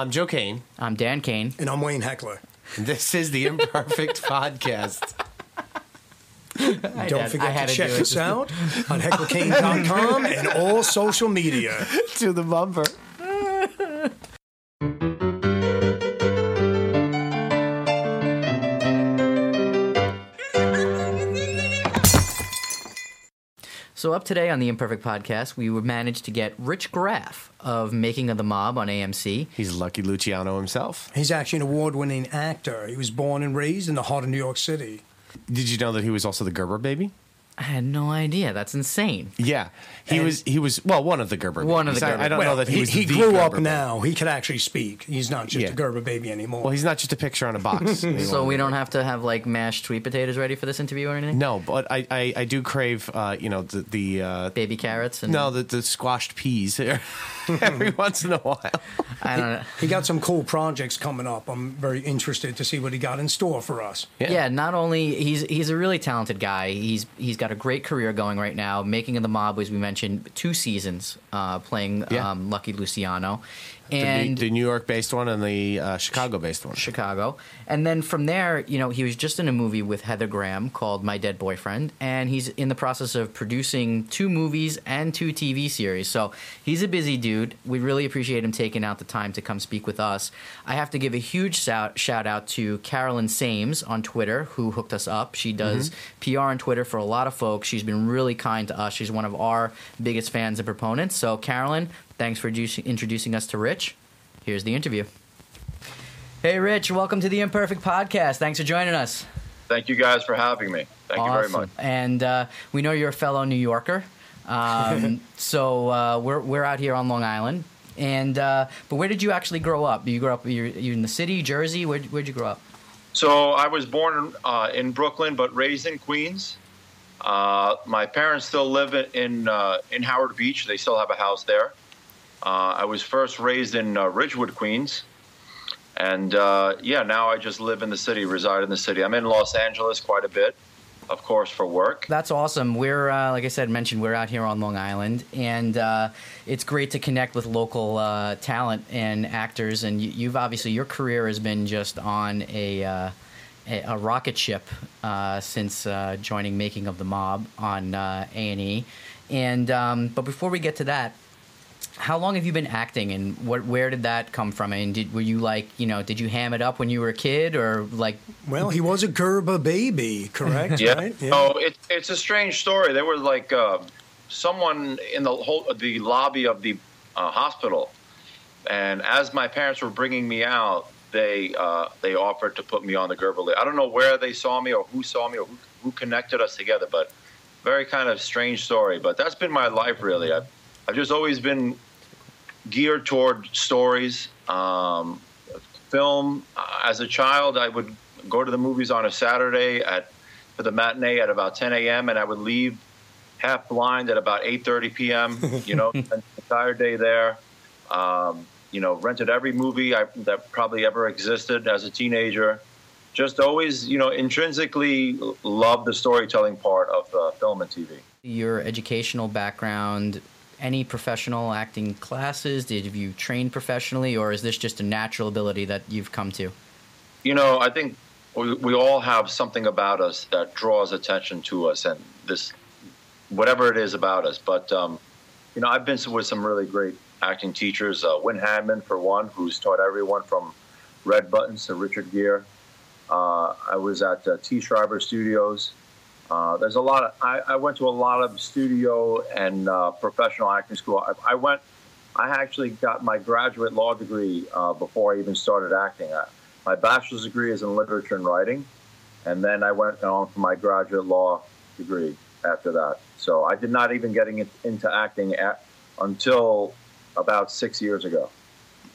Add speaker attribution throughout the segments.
Speaker 1: I'm Joe Kane.
Speaker 2: I'm Dan Kane.
Speaker 3: And I'm Wayne Heckler.
Speaker 1: This is the Imperfect Podcast.
Speaker 3: Don't
Speaker 2: had-
Speaker 3: forget
Speaker 2: I had
Speaker 3: to
Speaker 2: to
Speaker 3: check
Speaker 2: do it.
Speaker 3: us out on hecklerkane.com and all social media.
Speaker 1: to the bumper.
Speaker 2: So up today on the Imperfect Podcast, we were managed to get Rich Graff of Making of the Mob on AMC.
Speaker 1: He's Lucky Luciano himself.
Speaker 3: He's actually an award winning actor. He was born and raised in the heart of New York City.
Speaker 1: Did you know that he was also the Gerber baby?
Speaker 2: I had no idea. That's insane.
Speaker 1: Yeah, he
Speaker 3: And-
Speaker 1: was. He was well, one of the Gerber.
Speaker 2: One of the
Speaker 1: babies. I-
Speaker 2: Gerber
Speaker 1: I, don't know that he,
Speaker 3: he,
Speaker 1: was.
Speaker 3: he
Speaker 1: the
Speaker 3: grew
Speaker 1: Gerber
Speaker 3: up
Speaker 1: baby.
Speaker 3: now. He could actually speak. He's not just
Speaker 1: Yeah.
Speaker 3: a Gerber baby anymore.
Speaker 1: Well, he's not just a picture on a box.
Speaker 2: So we don't have to have like mashed sweet potatoes ready for this interview or anything.
Speaker 1: No, but I, I, I do crave, uh, you know, the the uh,
Speaker 2: Baby carrots and
Speaker 1: no the, the squashed peas here. every once in a while.
Speaker 2: I don't know.
Speaker 3: he got some cool projects coming up. I'm very interested to see what he got in store for us.
Speaker 2: Yeah, Yeah. not only he's he's a really talented guy. He's he's got a great career going right now. Making of the Mob, as we mentioned, two seasons uh, playing
Speaker 1: Yeah.
Speaker 2: um, Lucky Luciano, and
Speaker 1: the New York based one and the uh, Chicago based one.
Speaker 2: Chicago. And then from there, you know, he was just in a movie with Heather Graham called My Dead Boyfriend, and he's in the process of producing two movies and two TV series. So he's a busy dude. We really appreciate him taking out the time to come speak with us. I have to give a huge shout, shout out to Carolyn Sames on Twitter, who hooked us up. She does PR on Twitter for a lot of folks. She's been really kind to us. She's one of our biggest fans and proponents. So, Carolyn, thanks for introducing- us to Rich. Here's the interview. Hey, Rich, welcome to the Imperfect Podcast. Thanks for joining us.
Speaker 4: Thank you guys for having me. Thank you very much.
Speaker 2: And uh, we know you're a fellow New Yorker. Um, so uh, we're, we're out here on Long Island. And uh, but where did you actually grow up? You grew up you you in the city, Jersey. Where where'd you grow up?
Speaker 4: So I was born uh, in Brooklyn, but raised in Queens. Uh, my parents still live in in, uh, in Howard Beach. They still have a house there. Uh, I was first raised in uh, Ridgewood, Queens, and uh, yeah, now I just live in the city, reside in the city. I'm in Los Angeles quite a bit, of course, for work.
Speaker 2: That's awesome. We're uh, like I said, mentioned we're out here on Long Island, and uh, it's great to connect with local uh, talent and actors. And you, you've obviously your career has been just on a. A a rocket ship since joining Making of the Mob on A and E, and um, but before we get to that, how long have you been acting, and what where did that come from? And did were you like you know did you ham it up when you were a kid, or like
Speaker 3: Well, he was a Gerber baby, correct?
Speaker 4: Yeah.
Speaker 3: Right?
Speaker 4: Oh, it, it's a strange story. There was like uh, someone in the whole the lobby of the uh, hospital, and as my parents were bringing me out, they uh, they offered to put me on the Gerber list. I don't know where they saw me or who saw me or who, who connected us together, but very kind of strange story. But that's been my life really. I've I've just always been geared toward stories. Um, film. Uh, As a child, I would go to the movies on a Saturday at for the matinee at about 10 a.m. and I would leave half blind at about 8:30 p.m. You know, spent the entire day there. Um, you know, rented every movie I, that probably ever existed as a teenager. Just always, you know, intrinsically loved the storytelling part of uh, film and TV.
Speaker 2: your educational background? Any professional acting classes? Did you train professionally, or is this just a natural ability that you've come to?
Speaker 4: you know, I think we, all have something about us that draws attention to us, and this, whatever it is about us. But um, you know, I've been with some really great acting teachers. Uh, Wynn Handman, for one, who's taught everyone from Red Buttons to Richard Gere. Uh, I was at uh, T. Schreiber Studios. Uh, there's a lot of. I, I went to a lot of studio and uh, professional acting school. I, I went. I actually got my graduate law degree uh, before I even started acting. I, my bachelor's degree is in literature and writing, and then I went on for my graduate law degree after that. So I did not even getting into acting at, until about six years ago.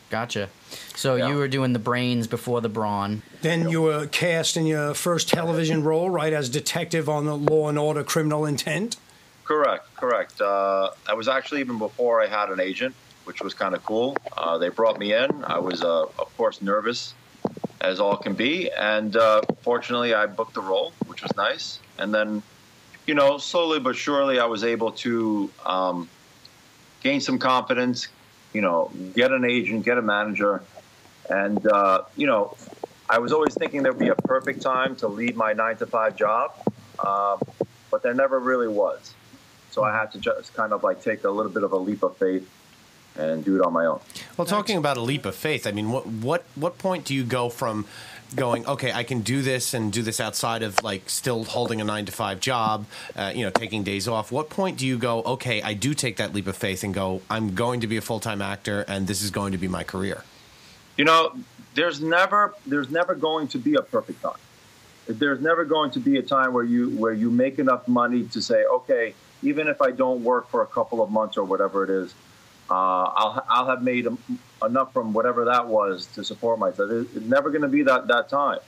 Speaker 2: Gotcha. So
Speaker 4: Yeah.
Speaker 2: you were doing the brains before the brawn.
Speaker 3: Then you were cast in your first television role, right, as detective on the Law and Order Criminal Intent.
Speaker 4: Correct, correct. Uh, I was actually even before I had an agent, which was kind of cool. Uh, they brought me in. I was, uh, of course, nervous as all can be, and uh, fortunately, I booked the role, which was nice. And then, you know, slowly but surely, I was able to um, gain some confidence. You know, get an agent, get a manager, And uh, you know, I was always thinking there'd be a perfect time to leave my nine to five job, um, but there never really was. So I had to just kind of like take a little bit of a leap of faith and do it on my own.
Speaker 1: Well, talking about a leap of faith, I mean, what what what point do you go from going, okay, I can do this and do this outside of like still holding a nine to five job, uh, you know, taking days off? What point do you go, okay, I do take that leap of faith and go, I'm going to be a full time actor and this is going to be my career?
Speaker 4: You know, there's never there's never going to be a perfect time. There's never going to be a time where you where you make enough money to say, okay, even if I don't work for a couple of months or whatever it is, uh, I'll I'll have made enough from whatever that was to support myself. It's never going to be that that time.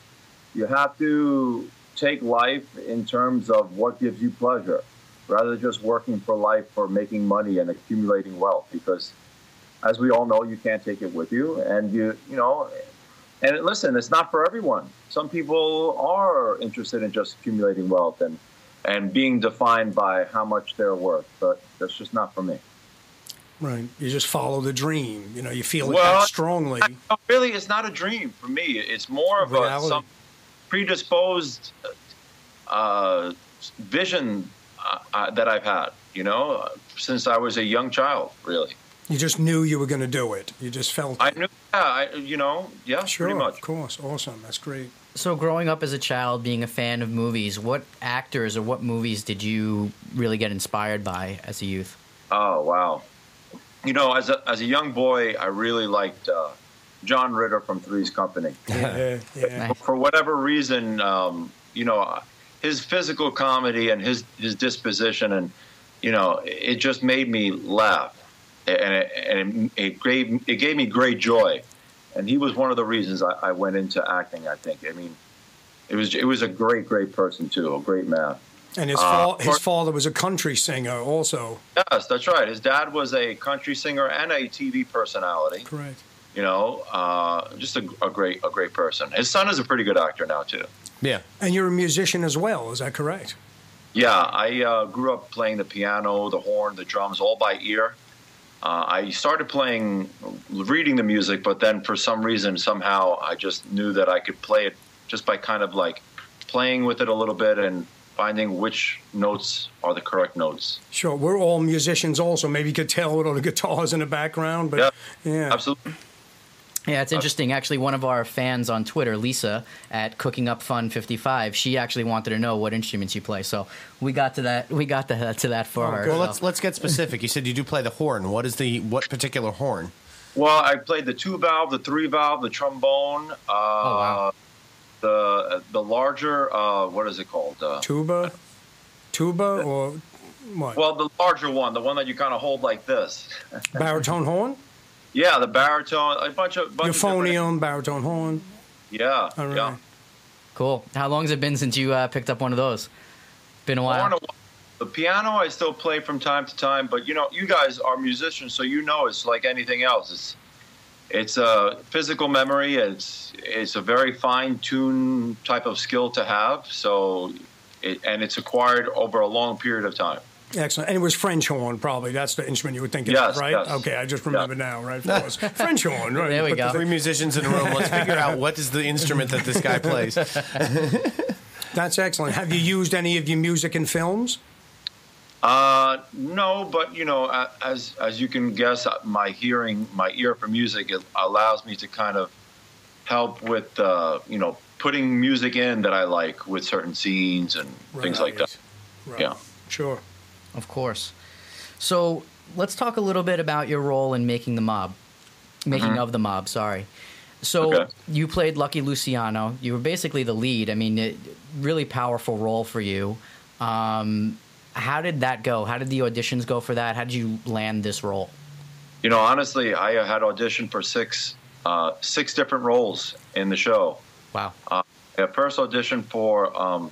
Speaker 4: You have to take life in terms of what gives you pleasure, rather than just working for life for making money and accumulating wealth. Because, as we all know, you can't take it with you, and you you know. And listen, it's not for everyone. Some people are interested in just accumulating wealth and and being defined by how much they're worth, but that's just not for me.
Speaker 3: Right. You just follow the dream. You know, you feel it
Speaker 4: Well,
Speaker 3: that strongly.
Speaker 4: Really, it's not a dream for me. It's more of a some predisposed uh, vision uh, uh, that I've had. You know, uh, since I was a young child. Really,
Speaker 3: You just knew you were going to do it. You just felt
Speaker 4: I
Speaker 3: it.
Speaker 4: knew. Yeah, I, you know, yeah,
Speaker 3: Sure,
Speaker 4: pretty much.
Speaker 3: of course. Awesome. That's great.
Speaker 2: So, growing up as a child, being a fan of movies, what actors or what movies did you really get inspired by as a youth?
Speaker 4: Oh wow! You know, as a as a young boy, I really liked uh, John Ritter from Three's Company.
Speaker 3: Yeah, yeah.
Speaker 2: Nice.
Speaker 4: for whatever reason, um, you know, his physical comedy and his his disposition, and you know, it just made me laugh, and it, and it, it gave it gave me great joy, and he was one of the reasons I, I went into acting. I think. I mean, it was it was a great great person too, a great man.
Speaker 3: And his,
Speaker 4: Uh,
Speaker 3: fa- his
Speaker 4: for-
Speaker 3: father was a country singer also.
Speaker 4: Yes, that's right. His dad was a country singer and a TV personality.
Speaker 3: Correct.
Speaker 4: You know, uh, just a, a great a great person. His son is a pretty good actor now too.
Speaker 1: Yeah.
Speaker 3: And you're a musician as well. Is that correct?
Speaker 4: Yeah, I uh, grew up playing the piano, the horn, the drums, all by ear. Uh, I started playing, reading the music, but then for some reason, somehow, I just knew that I could play it just by kind of like playing with it a little bit and finding which notes are the correct notes.
Speaker 3: Sure. We're all musicians also. Maybe you could tell with all the guitars in the background. But
Speaker 4: Yeah,
Speaker 3: yeah.
Speaker 4: Absolutely.
Speaker 2: Yeah, it's interesting. Actually, one of our fans on Twitter, Lisa at Cooking Up Fun 55, she actually wanted to know what instruments you play. So we got to that. We got to, to that for
Speaker 3: Oh,
Speaker 2: her.
Speaker 1: Well,
Speaker 2: so-
Speaker 1: let's let's get specific. You said you do play the horn. What is the what particular horn?
Speaker 4: Well, I played the two valve, the three valve, the trombone. Uh,
Speaker 2: Oh, wow.
Speaker 4: The the larger, uh, what is it called? Uh,
Speaker 3: Tuba? Tuba or what?
Speaker 4: well, the larger one, the one that you kind of hold like this.
Speaker 3: baritone horn?
Speaker 4: Yeah, the baritone, a bunch of bunch of different-
Speaker 3: Euphonium, baritone horn.
Speaker 4: Yeah,
Speaker 3: All right.
Speaker 4: yeah.
Speaker 2: cool. How long has it been since you uh, picked up one of those? Been a while.
Speaker 4: Horn, The piano I still play from time to time, but you know, you guys are musicians, so you know it's like anything else. It's it's a physical memory. It's it's a very fine tuned type of skill to have. So, it, and it's acquired over a long period of time.
Speaker 3: Excellent. And it was French horn, probably. That's the instrument you were thinking
Speaker 4: Yes,
Speaker 3: of, right?
Speaker 4: yes.
Speaker 3: Okay, I just remember now, right? Of course. French horn, right?
Speaker 2: There we
Speaker 3: Put the
Speaker 2: go.
Speaker 1: Three musicians in a room. Let's figure out what is the instrument that this guy plays.
Speaker 3: That's excellent. Have you used any of your music in films?
Speaker 4: Uh, no, but you know, as as you can guess, uh, my hearing, my ear for music, it allows me to kind of help with, uh, you know, putting music in that I like with certain scenes and things like that.
Speaker 3: Right.
Speaker 4: Yeah.
Speaker 3: Sure.
Speaker 2: Of course. So let's talk a little bit about your role in making the mob, making of the mob. Sorry. So
Speaker 4: Okay.
Speaker 2: you played Lucky Luciano. You were basically the lead. I mean, it, really powerful role for you. Um, how did that go? How did the auditions go for that? How did you land this role?
Speaker 4: You know, honestly, I had auditioned for six uh, six different roles in the show.
Speaker 2: Wow.
Speaker 4: I first auditioned for um,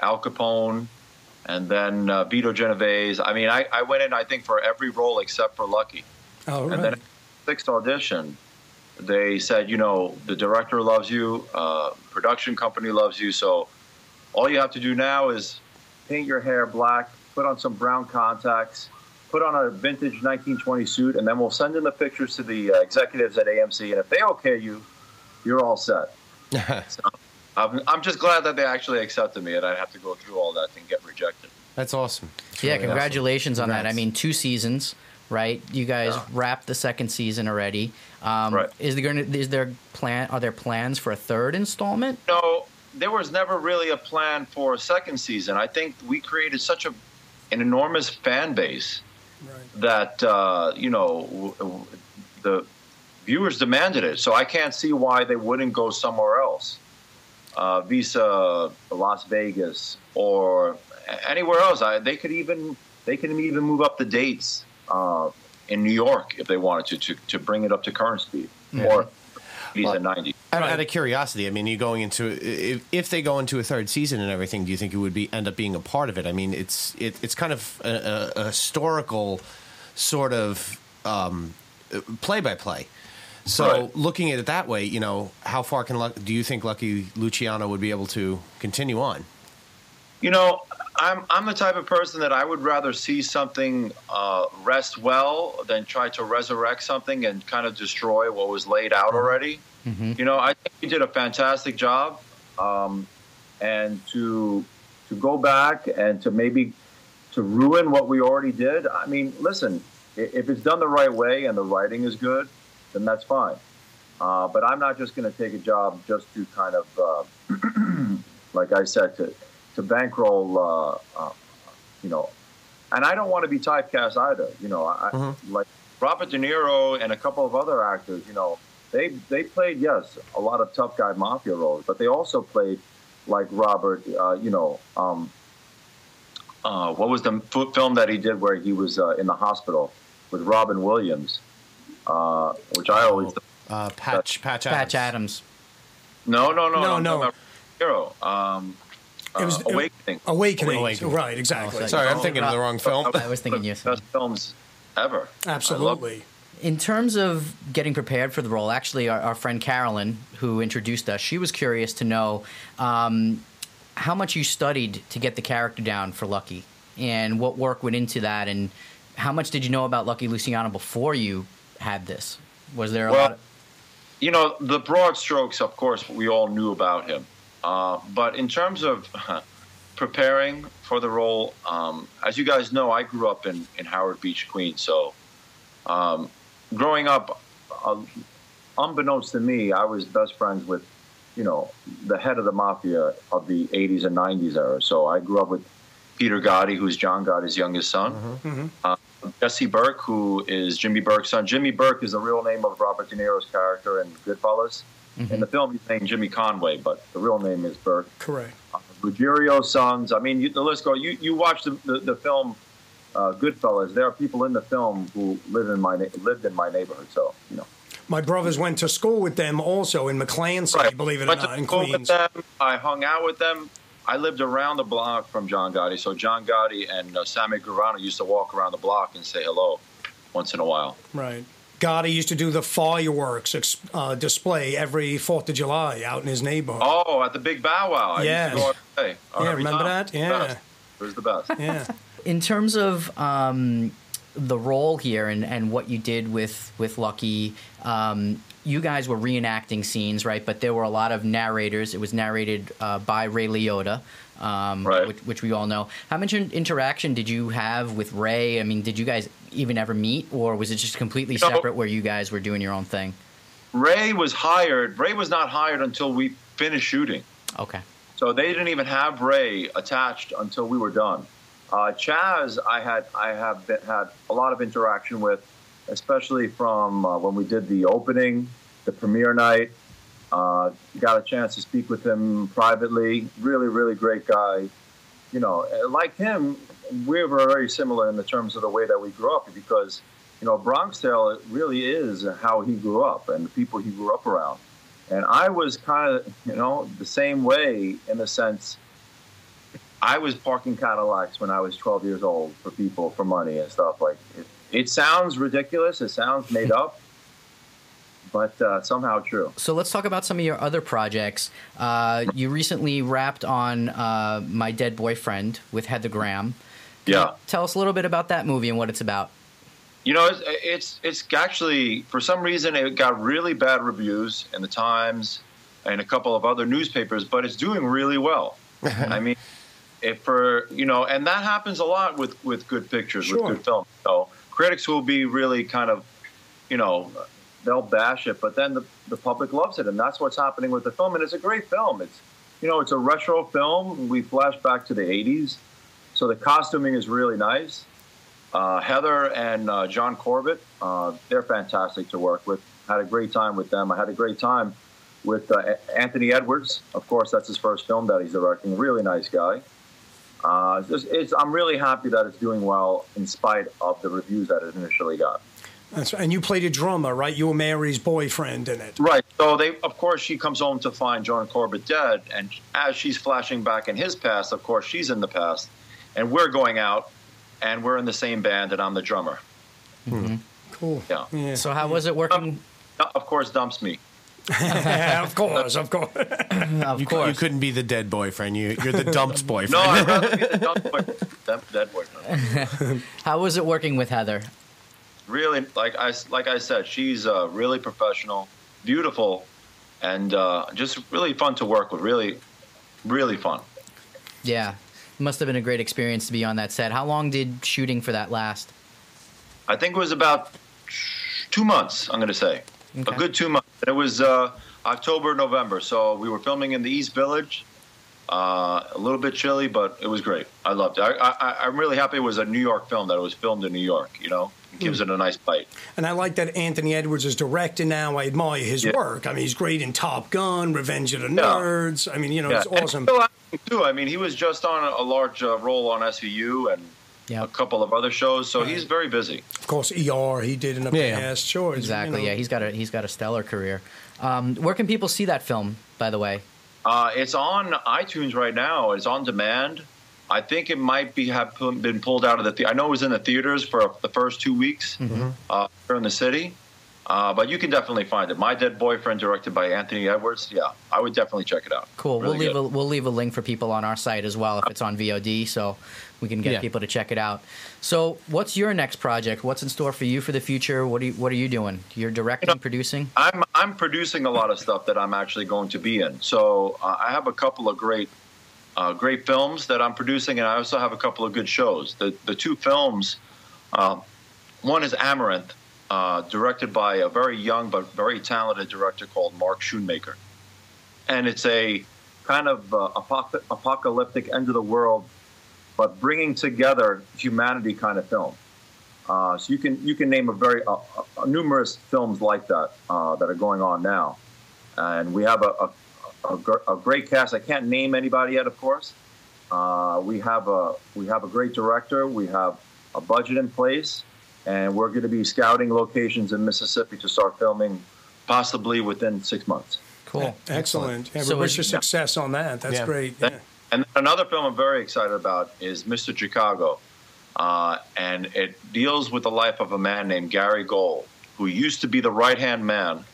Speaker 4: Al Capone, and then uh, Vito Genovese. I mean, I, I went in, I think, for every role except for Lucky.
Speaker 3: Oh, right.
Speaker 4: And then sixth audition, they said, you know, the director loves you, uh, production company loves you, so all you have to do now is paint your hair black, put on some brown contacts, put on a vintage 1920 suit, and then we'll send in the pictures to the uh, executives at AMC, and if they okay you, you're all set. so, I'm, I'm just glad that they actually accepted me, and I have to go through all that and get rejected.
Speaker 1: That's awesome. That's
Speaker 2: yeah,
Speaker 1: really
Speaker 2: congratulations on that. I mean, two seasons, right? You guys
Speaker 4: Yeah.
Speaker 2: wrapped the second season already. Um,
Speaker 4: Right.
Speaker 2: Is there going to is there plan? Are there plans for a third installment?
Speaker 4: No, there was never really a plan for a second season. I think we created such a an enormous fan base
Speaker 3: Right.
Speaker 4: that uh, you know w- w- the viewers demanded it. So I can't see why they wouldn't go somewhere else, uh, Visa, Las Vegas, or anywhere else. I, they could even they could even move up the dates uh, in New York if they wanted to to, to bring it up to current speed or 80s and 90s.
Speaker 1: Out, out of curiosity, I mean, you going into if, if they go into a third season and everything, do you think you would be end up being a part of it? I mean, it's it, it's kind of a, a, a historical sort of play by play. So
Speaker 4: Right.
Speaker 1: looking at it that way, you know, how far can do you think Lucky Luciano would be able to continue on?
Speaker 4: You know, I'm I'm the type of person that I would rather see something uh, rest well than try to resurrect something and kind of destroy what was laid out already. You know, I think he did a fantastic job, um, and to to go back and to maybe to ruin what we already did. I mean, listen, if it's done the right way and the writing is good, then that's fine. Uh, but I'm not just going to take a job just to kind of, uh, like I said, to to bankroll, uh, uh, you know. And I don't want to be typecast either. You know, I, like Robert De Niro and a couple of other actors. You know, they they played yes a lot of tough guy mafia roles, but they also played like Robert. Uh, you know, um, uh, what was the f- film that he did where he was uh, in the hospital with Robin Williams, uh, which I always
Speaker 1: Uh, Patch Patch Adams.
Speaker 2: Patch Adams.
Speaker 4: no no no
Speaker 3: No,
Speaker 4: I'm
Speaker 3: no.
Speaker 4: talking about Hero. Um,
Speaker 3: It was
Speaker 4: uh, Awakening.
Speaker 3: Awakening.
Speaker 1: Awakening.
Speaker 3: Right, exactly.
Speaker 2: Oh,
Speaker 1: Sorry, I'm thinking of the wrong film.
Speaker 2: I was thinking you.
Speaker 4: Best films ever.
Speaker 3: Absolutely.
Speaker 2: In terms of getting prepared for the role, actually, our, our friend Carolyn, who introduced us, she was curious to know um, how much you studied to get the character down for Lucky, and what work went into that, and how much did you know about Lucky Luciano before you had this? Was there a
Speaker 4: Well,
Speaker 2: lot? Of,
Speaker 4: you know, the broad strokes, of course, we all knew about him. Uh, but in terms of preparing for the role, um, as you guys know, I grew up in, in Howard Beach, Queens. So um, growing up, uh, unbeknownst to me, I was best friends with, you know, the head of the mafia of the 80s and 90s era. So I grew up with Peter Gotti, who's John Gotti's youngest son. Uh, Jesse Burke, who is Jimmy Burke's son. Jimmy Burke is the real name of Robert De Niro's character in Goodfellas. In the film, he's named Jimmy Conway, but the real name is Burke.
Speaker 3: Correct.
Speaker 4: Ruggiero's sons. I mean, you, the list goes. You you watch the the, the film uh, Goodfellas. There are people in the film who live in my lived in my neighborhood. So you know,
Speaker 3: My brothers went to school with them also in McLean City, believe it or
Speaker 4: Went to
Speaker 3: not, in
Speaker 4: school with
Speaker 3: Queens.
Speaker 4: them. I hung out with them. I lived around the block from John Gotti. So John Gotti and uh, Sammy Gravano used to walk around the block and say hello once in a while.
Speaker 3: Right. Gotti used to do the fireworks ex- uh, display every Fourth of July out in his neighborhood.
Speaker 4: Oh, at the Big Bow Wow. I
Speaker 3: Yeah.
Speaker 4: used to go every day. Oh,
Speaker 3: Yeah, remember
Speaker 4: time.
Speaker 3: that? Yeah.
Speaker 4: Best. It was the best.
Speaker 3: Yeah.
Speaker 2: in terms of um, the role here and, and what you did with with Lucky, um, you guys were reenacting scenes, right? But there were a lot of narrators. It was narrated uh, by Ray Liotta, um,
Speaker 4: Right.
Speaker 2: which, which we all know. How much interaction did you have with Ray? I mean, did you guys even ever meet, or was it just completely
Speaker 4: No.
Speaker 2: separate where you guys were doing your own thing?
Speaker 4: Ray was hired. Ray was not hired until we finished shooting.
Speaker 2: Okay.
Speaker 4: So they didn't even have Ray attached until we were done. Uh, Chazz, I had I have been, had a lot of interaction with, especially from uh, when we did the opening, the premiere night. Uh, got a chance to speak with him privately. Really, really great guy. You know, uh, like him, we were very similar in the terms of the way that we grew up because, you know, Bronx Tale really is how he grew up and the people he grew up around. And I was kind of, you know, the same way in the sense I was parking Cadillacs when I was 12 years old for people for money and stuff. Like it, it sounds ridiculous, it sounds made up, but uh, somehow true.
Speaker 2: So let's talk about some of your other projects. Uh, you recently wrapped on uh, My Dead Boyfriend with Heather Graham.
Speaker 4: Yeah.
Speaker 2: Tell us a little bit about that movie and what it's about.
Speaker 4: You know, it's, it's it's actually for some reason it got really bad reviews in the Times and a couple of other newspapers, but it's doing really well. I mean, if for you know, and that happens a lot with with good pictures,
Speaker 3: Sure.
Speaker 4: with good films. So critics will be really kind of, you know, they'll bash it, but then the the public loves it, and that's what's happening with the film. And it's a great film. It's you know, it's a retro film. We flash back to the '80s, so the costuming is really nice. Uh, Heather and uh, John Corbett, uh, they're fantastic to work with. Had a great time with them. I had a great time with uh, Anthony Edwards. Of course, that's his first film that he's directing. Really nice guy. Uh, it's it's, I'm really happy that it's doing well in spite of the reviews that it initially got.
Speaker 3: That's right. And you played a drummer, right? You were Mary's boyfriend in it.
Speaker 4: Right. So they, of course, she comes home to find John Corbett dead, and as she's flashing back in his past, of course, she's in the past, and we're going out, and we're in the same band, and I'm the drummer.
Speaker 3: Cool.
Speaker 4: Yeah.
Speaker 3: Yeah.
Speaker 2: So how was it working?
Speaker 4: Uh, Of course, dumps me.
Speaker 3: Yeah, of course, of course.
Speaker 2: Of
Speaker 1: You, cou- you couldn't be the dead boyfriend. You, you're the dumps boyfriend.
Speaker 4: No, I'd rather be the dump boy. That, that boyfriend.
Speaker 2: How was it working with Heather?
Speaker 4: Really, like I like I said, she's uh, really professional, beautiful, and uh, just really fun to work with. Really, really fun.
Speaker 2: Yeah, must have been a great experience to be on that set. How long did shooting for that last?
Speaker 4: I think it was about two months. I'm going to say
Speaker 2: Okay.
Speaker 4: a good two months. It was uh, October, November. So we were filming in the East Village. Uh, a little bit chilly, but it was great. I loved it. I, I, I'm really happy it was a New York film that it was filmed in New York. You know, gives
Speaker 2: Hmm.
Speaker 4: it a nice bite.
Speaker 3: And I like that Anthony Edwards is directing now. I admire his
Speaker 4: Yeah.
Speaker 3: work. I mean, he's great in Top Gun, Revenge of the
Speaker 4: Yeah.
Speaker 3: Nerds. I mean, you know, it's awesome.
Speaker 4: still acting, too. I mean, he was just on a, a large uh, role on SVU and a couple of other shows, so he's very busy.
Speaker 3: Of course, ER he did in the
Speaker 1: Yeah, yeah.
Speaker 3: past. Sure, it's, you
Speaker 2: Exactly.
Speaker 3: know,
Speaker 2: Yeah, he's got a he's got a stellar career. Um, where can people see that film? By the way.
Speaker 4: Uh, it's on iTunes right now. It's on demand. I think it might be have been pulled out of the. The- I know it was in the theaters for the first two weeks
Speaker 2: Mm-hmm.
Speaker 4: uh, here in the city, uh, but you can definitely find it. My Dead Boyfriend, directed by Anthony Edwards. Yeah, I would definitely check it out.
Speaker 2: Cool.
Speaker 4: Really
Speaker 2: we'll leave a we'll leave a link for people on our site as well if it's on VOD, so we can get
Speaker 1: Yeah.
Speaker 2: people to check it out. So, what's your next project? What's in store for you for the future? What are you, what are you doing? You're directing, producing.
Speaker 4: I'm I'm producing a lot of stuff that I'm actually going to be in. So uh, I have a couple of great uh, great films that I'm producing, and I also have a couple of good shows. The the two films, uh, one is Amaranth, uh, directed by a very young but very talented director called Mark Schoonmaker, and it's a kind of uh, apoc- apocalyptic end of the world, but bringing together humanity kind of film. Uh, so you can you can name a very uh, numerous films like that that are going on now, and we have a, a, a, a great cast. I can't name anybody yet, of course. Uh, we have a we have a great director. We have a budget in place, and we're going to be scouting locations in Mississippi to start filming, possibly within six months.
Speaker 2: Cool.
Speaker 3: Excellent. Yeah,
Speaker 2: So
Speaker 3: we wish
Speaker 2: is-
Speaker 3: you success on that. That's
Speaker 1: Yeah.
Speaker 3: great. Yeah.
Speaker 4: And another film I'm very excited about is Mr. Chicago. Uh, and it deals with the life of a man named Gary Gold, who used to be the right hand man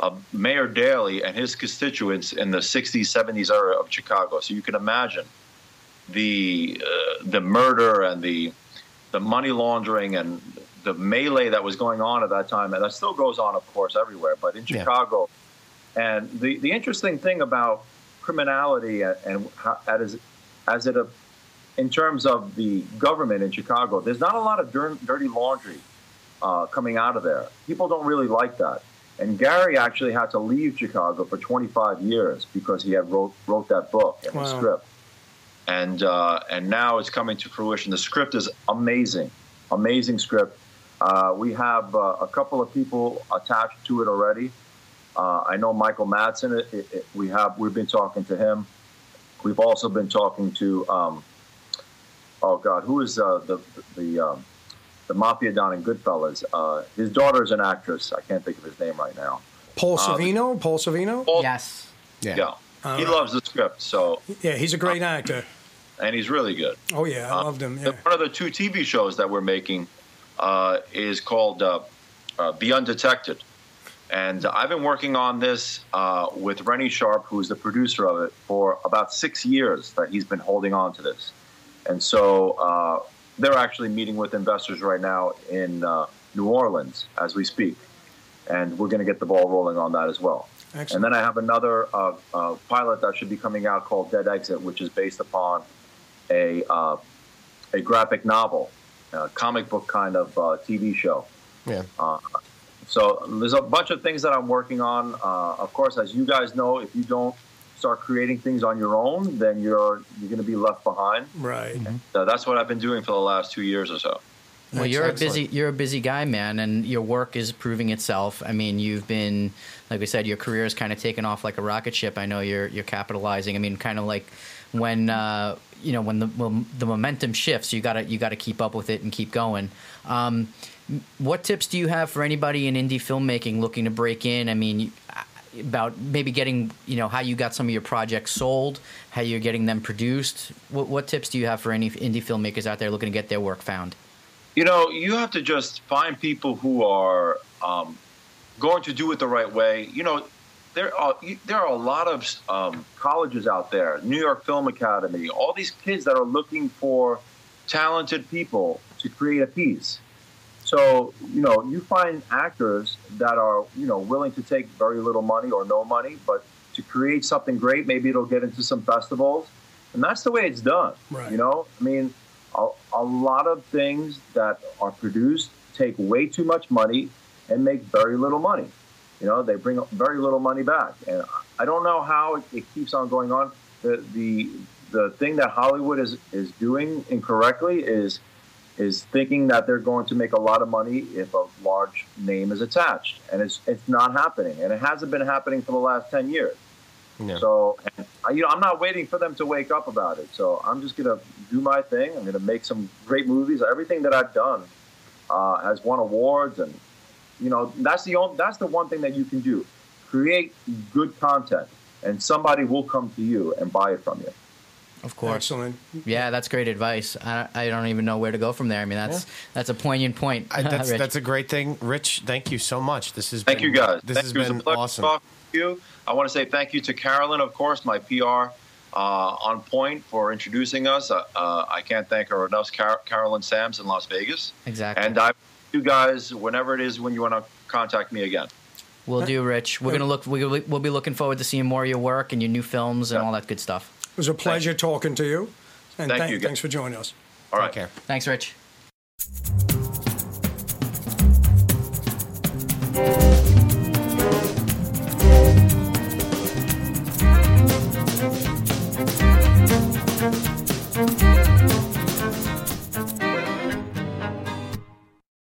Speaker 4: of Mayor Daley and his constituents in the 60s, 70s era of Chicago. So you can imagine the, uh, the murder and the, the money laundering and the melee that was going on at that time. And that still goes on, of course, everywhere. But in
Speaker 1: Yeah.
Speaker 4: Chicago, and the, the interesting thing about criminality and, and how, as, as it, uh, in terms of the government in Chicago, there's not a lot of dir- dirty laundry uh, coming out of there. People don't really like that. And Gary actually had to leave Chicago for 25 years because he had wrote, wrote that book and the script. And, uh, and now it's coming to fruition. The script is amazing, amazing script. Uh, we have uh, a couple of people attached to it already. Uh, I know Michael Madsen. It, it, it- we have we've been talking to him. We've also been talking to um, oh God, who is uh, the the um, the mafia don in Goodfellas? Uh, his daughter is an actress. I can't think of his name right now.
Speaker 3: Paul
Speaker 4: Uh,
Speaker 3: Sorvino. Paul Sorvino.
Speaker 4: Paul-
Speaker 2: Yes.
Speaker 1: Yeah.
Speaker 4: Yeah, he loves the script. So
Speaker 3: Yeah, he's a great actor.
Speaker 4: and he's really good.
Speaker 3: Oh yeah, I
Speaker 4: Uh,
Speaker 3: loved him. Yeah.
Speaker 4: One of the two TV shows that we're making uh, is called uh, uh, The Undetected. And I've been working on this uh, with Rennie Sharp, who's the producer of it, for about six years that he's been holding on to this. And so uh, they're actually meeting with investors right now in uh, New Orleans as we speak, and we're going to get the ball rolling on that as well.
Speaker 3: Excellent.
Speaker 4: And then I have another uh, uh, pilot that should be coming out called Dead Exit, which is based upon a uh, a graphic novel, a comic book kind of uh, TV show.
Speaker 1: Yeah.
Speaker 4: So there's a bunch of things that I'm working on. Uh, of course, as you guys know, if you don't start creating things on your own, then you're you're going to be left behind.
Speaker 3: right.
Speaker 4: So that's what I've been doing for the last two years or so.
Speaker 2: Well,
Speaker 3: That's
Speaker 2: you're a busy you're a busy guy, man, and your work is proving itself. I mean, you've been like we said, your career has kind of taken off like a rocket ship. I know you're you're capitalizing. I mean, kind of like when uh, you know when the when the momentum shifts, you gotta you gotta keep up with it and keep going. Um, what tips do you have for anybody in indie filmmaking looking to break in? I mean. About maybe getting you know how you got some of your projects sold, how you're getting them produced. What, what tips do you have for any indie filmmakers out there looking to get their work found?
Speaker 4: You know, you have to just find people who are um, going to do it the right way. You know, there are there are a lot of um, colleges out there, New York Film Academy, all these kids that are looking for talented people to create a piece. So you know, you find actors that are you know willing to take very little money or no money, but to create something great. Maybe it'll get into some festivals, and that's the way it's done.
Speaker 3: Right.
Speaker 4: You know, I mean, a, a lot of things that are produced take way too much money and make very little money. You know, they bring very little money back, and I don't know how it, it keeps on going on. The the the thing that Hollywood is is doing incorrectly is is thinking that they're going to make a lot of money if a large name is attached, and it's it's not happening, and it hasn't been happening for the last ten years. So, and, I- you know, I'm not waiting for them to wake up about it. So I'm just gonna do my thing. I'm gonna make some great movies. Everything that I've done uh, has won awards, and you know, that's the only, that's the one thing that you can do: create good content, and somebody will come to you and buy it from you.
Speaker 2: Of course.
Speaker 3: Excellent.
Speaker 2: Yeah, that's great advice. I, I don't even know where to go from there. I mean, that's that's a poignant point.
Speaker 1: I, that's that's a great thing, Rich. Thank you so much. This has
Speaker 4: Thank
Speaker 1: been,
Speaker 4: you guys.
Speaker 1: This
Speaker 4: thank
Speaker 1: has
Speaker 4: you. It was
Speaker 1: been
Speaker 4: a pleasure
Speaker 1: awesome.
Speaker 4: talking to you. I want to say thank you to Carolyn, of course, my PR uh, on point for introducing us. Uh, uh, I can't thank her enough, Car- Carolyn Sams in Las Vegas.
Speaker 2: exactly.
Speaker 4: And I, you guys, whenever it is when you want to contact me again.
Speaker 2: we'll do, Rich. We're gonna look. We'll, we'll be looking forward to seeing more of your work and your new films and
Speaker 4: Yeah.
Speaker 2: all that good stuff.
Speaker 3: It was a pleasure talking to you. And
Speaker 4: Thank
Speaker 3: thank-
Speaker 4: you, guys.
Speaker 3: thanks for joining us.
Speaker 4: All right.
Speaker 1: Take care.
Speaker 2: Thanks, Rich.